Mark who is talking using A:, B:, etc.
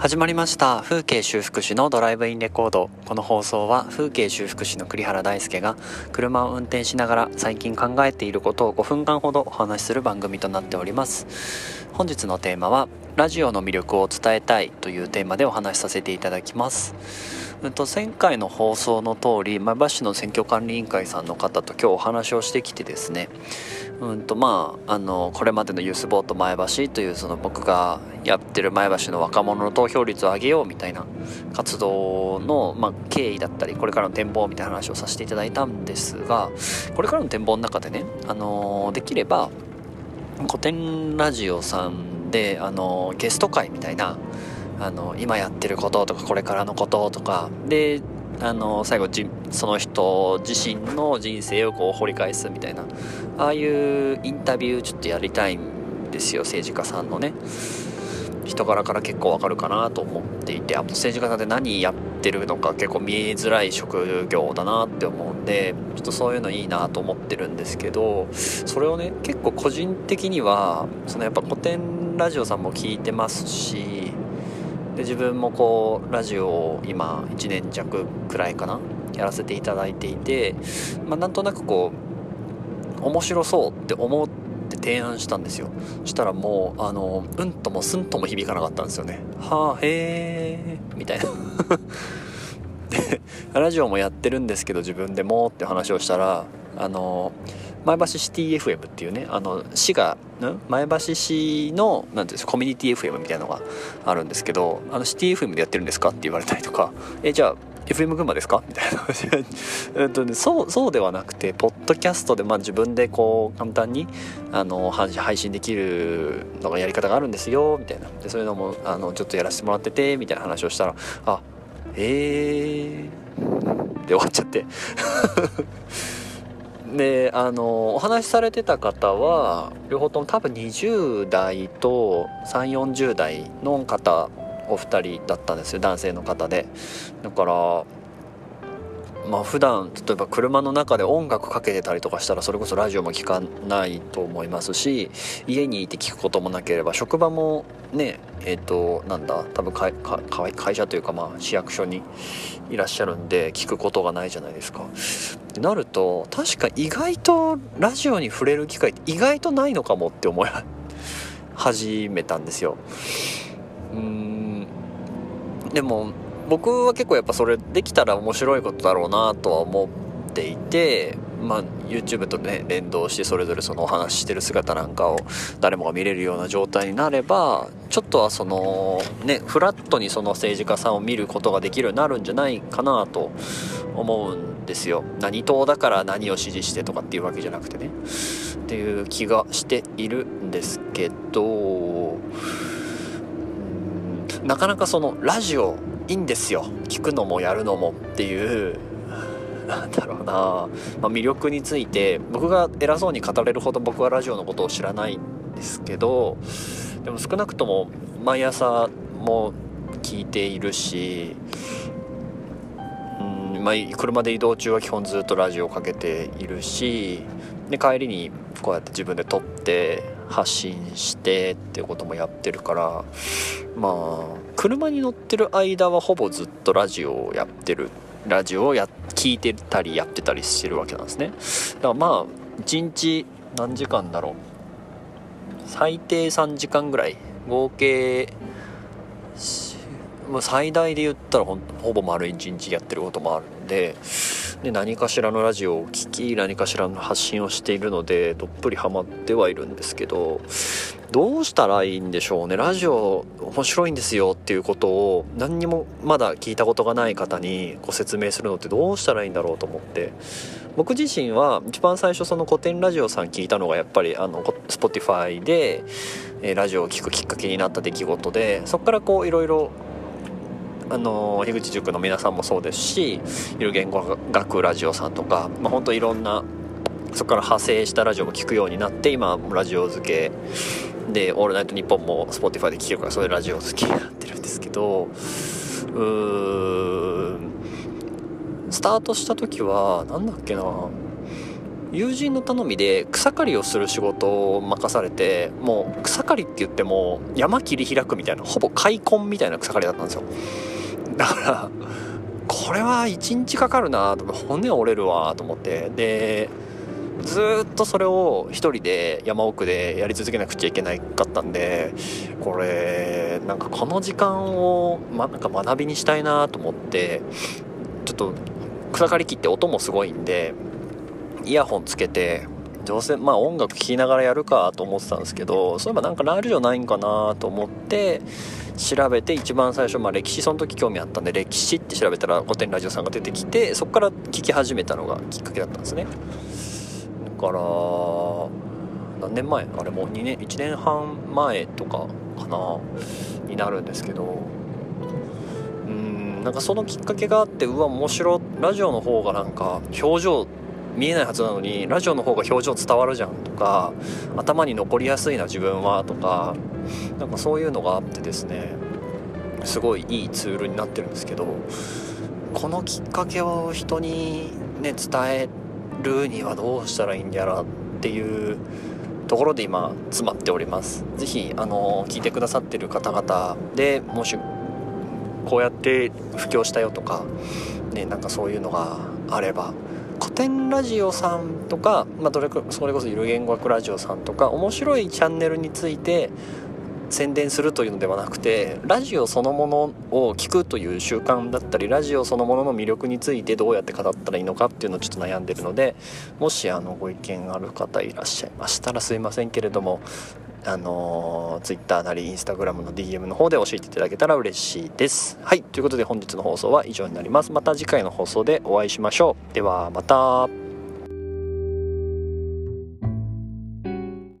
A: 始まりました。風景修復師のドライブインレコード。この放送は風景修復師の栗原大輔が車を運転しながら最近考えていることを5分間ほどお話しする番組となっております。本日のテーマはラジオの魅力を伝えたいというテーマでお話しさせていただきます。うんと前回の放送の通り前橋市の選挙管理委員会さんの方と今日お話をしてきてですねうんとまああのこれまでのユースボート前橋というその僕がやってる前橋の若者の投票率を上げようみたいな活動の、まあ、経緯だったりこれからの展望みたいな話をさせていただいたんですがこれからの展望の中でね、あのできれば古典ラジオさんで、あのゲスト会みたいなあの今やってることとかこれからのこととか。であの最後じその人自身の人生をこう掘り返すみたいな。ああいうインタビューちょっとやりたいんですよ政治家さんのね。人柄から結構わかるかなと思っていて。あと政治家さんって何やってるのか結構見えづらい職業だなって思うんでちょっとそういうのいいなと思ってるんですけどそれをね結構個人的にはそのやっぱ古典ラジオさんも聞いてますしで自分もこうラジオを今1年弱くらいかなやらせていただいていて、まあ、なんとなくこう面白そうって思って提案したんですよ。したらもうあのうんともすんとも響かなかったんですよね。はあへえみたいな。ラジオもやってるんですけど自分でもって話をしたらあの前橋シティ FM っていうねあの市が前橋市のなんていうんですかコミュニティ FM みたいなのがあるんですけどあのシティ FM でやってるんですかって言われたりとかえじゃあ FM 群馬ですか？みたいな。え っと、ね、そうそうではなくてポッドキャストでまあ自分でこう簡単にあの配信できるのがやり方があるんですよみたいな。でそういうのもあのちょっとやらせてもらっててみたいな話をしたらあえーで終わっちゃって。であのお話しされてた方は両方とも多分20代と3 4 0代の方お二人だったんですよ。男性の方で。だからまあ普段例えば車の中で音楽かけてたりとかしたらそれこそラジオも聞かないと思いますし家にいて聞くこともなければ職場もねえっ、ー、となんだ多分会会社というかまあ市役所にいらっしゃるんで聞くことがないじゃないですか。ってなると確か意外とラジオに触れる機会って意外とないのかもって思い 始めたんですよ。うんでも僕は結構やっぱそれできたら面白いことだろうなとは思っていてまあ、YouTube とね連動してそれぞれそのお話ししてる姿なんかを誰もが見れるような状態になればちょっとはそのねフラットにその政治家さんを見ることができるようになるんじゃないかなと思うんですよ。何党だから何を支持してとかっていうわけじゃなくてね。っていう気がしているんですけどなかなかそのラジオいいんですよ。聞くのもやるのもっていうなんだろうな、まあ、魅力について僕が偉そうに語れるほど僕はラジオのことを知らないんですけどでも少なくとも毎朝も聞いているし、うんまあ、車で移動中は基本ずっとラジオをかけているしで帰りにこうやって自分で撮って発信してっていうこともやってるからまあ車に乗ってる間はほぼずっとラジオをやってるラジオをや聞いてたりやってたりしてるわけなんですね。だからまあ1日何時間だろう最低3時間ぐらい合計最大で言ったらほほぼ丸1日やってることもあるんでで何かしらのラジオを聴き何かしらの発信をしているのでどっぷりハマってはいるんですけどどうしたらいいんでしょうね。ラジオ面白いんですよっていうことを何にもまだ聞いたことがない方にご説明するのってどうしたらいいんだろうと思って。僕自身は一番最初その古典ラジオさん聞いたのがやっぱりあの Spotify でラジオを聴くきっかけになった出来事でそこからこういろいろあの樋口塾の皆さんもそうですしゆる言語学ラジオさんとか、まあ、ほんといろんなそこから派生したラジオも聴くようになって今ラジオ付けで「オールナイトニッポン」も Spotify で聴けるからそれラジオ付けになってるんですけどうーん。スタートした時は何だっけな。友人の頼みで草刈りをする仕事を任されてもう草刈りって言っても山切り開くみたいなほぼ開墾みたいな草刈りだったんですよ。だからこれは1日かかるなと骨折れるわと思って。でずっとそれを一人で山奥でやり続けなくちゃいけなかったんでこれなんかこの時間を、ま、なんか学びにしたいなと思ってちょっと草刈り機って音もすごいんでイヤホンつけてどうせまあ音楽聴きながらやるかと思ってたんですけどそういえばなんかラジオないんかなと思って調べて一番最初、まあ、歴史その時興味あったんで歴史って調べたら古典ラジオさんが出てきてそこから聴き始めたのがきっかけだったんですね。から何年前？あれもう2年？1年半前とかかな？になるんですけど。うんなんかそのきっかけがあってうわ面白ラジオの方がなんか表情見えないはずなのにラジオの方が表情伝わるじゃんとか頭に残りやすいな自分はとかなんかそういうのがあってですね。すごいいいツールになってるんですけどこのきっかけを人にね伝えるにはどうしたらいいんやらっていうところで今詰まっております。是非あの聞いてくださってる方々でもしこうやって布教したよとかねなんかそういうのがあれば古典ラジオさんとか、まあ、どれそれこそゆる言語学ラジオさんとか面白いチャンネルについて宣伝するというのではなくてラジオそのものを聞くという習慣だったりラジオそのものの魅力についてどうやって語ったらいいのかっていうのをちょっと悩んでるのでもしあのご意見ある方いらっしゃいましたらすいませんけれどもあのー、Twitter なり Instagram の DM の方で教えていただけたら嬉しいです。はい、ということで本日の放送は以上になります。また次回の放送でお会いしましょう。ではまた。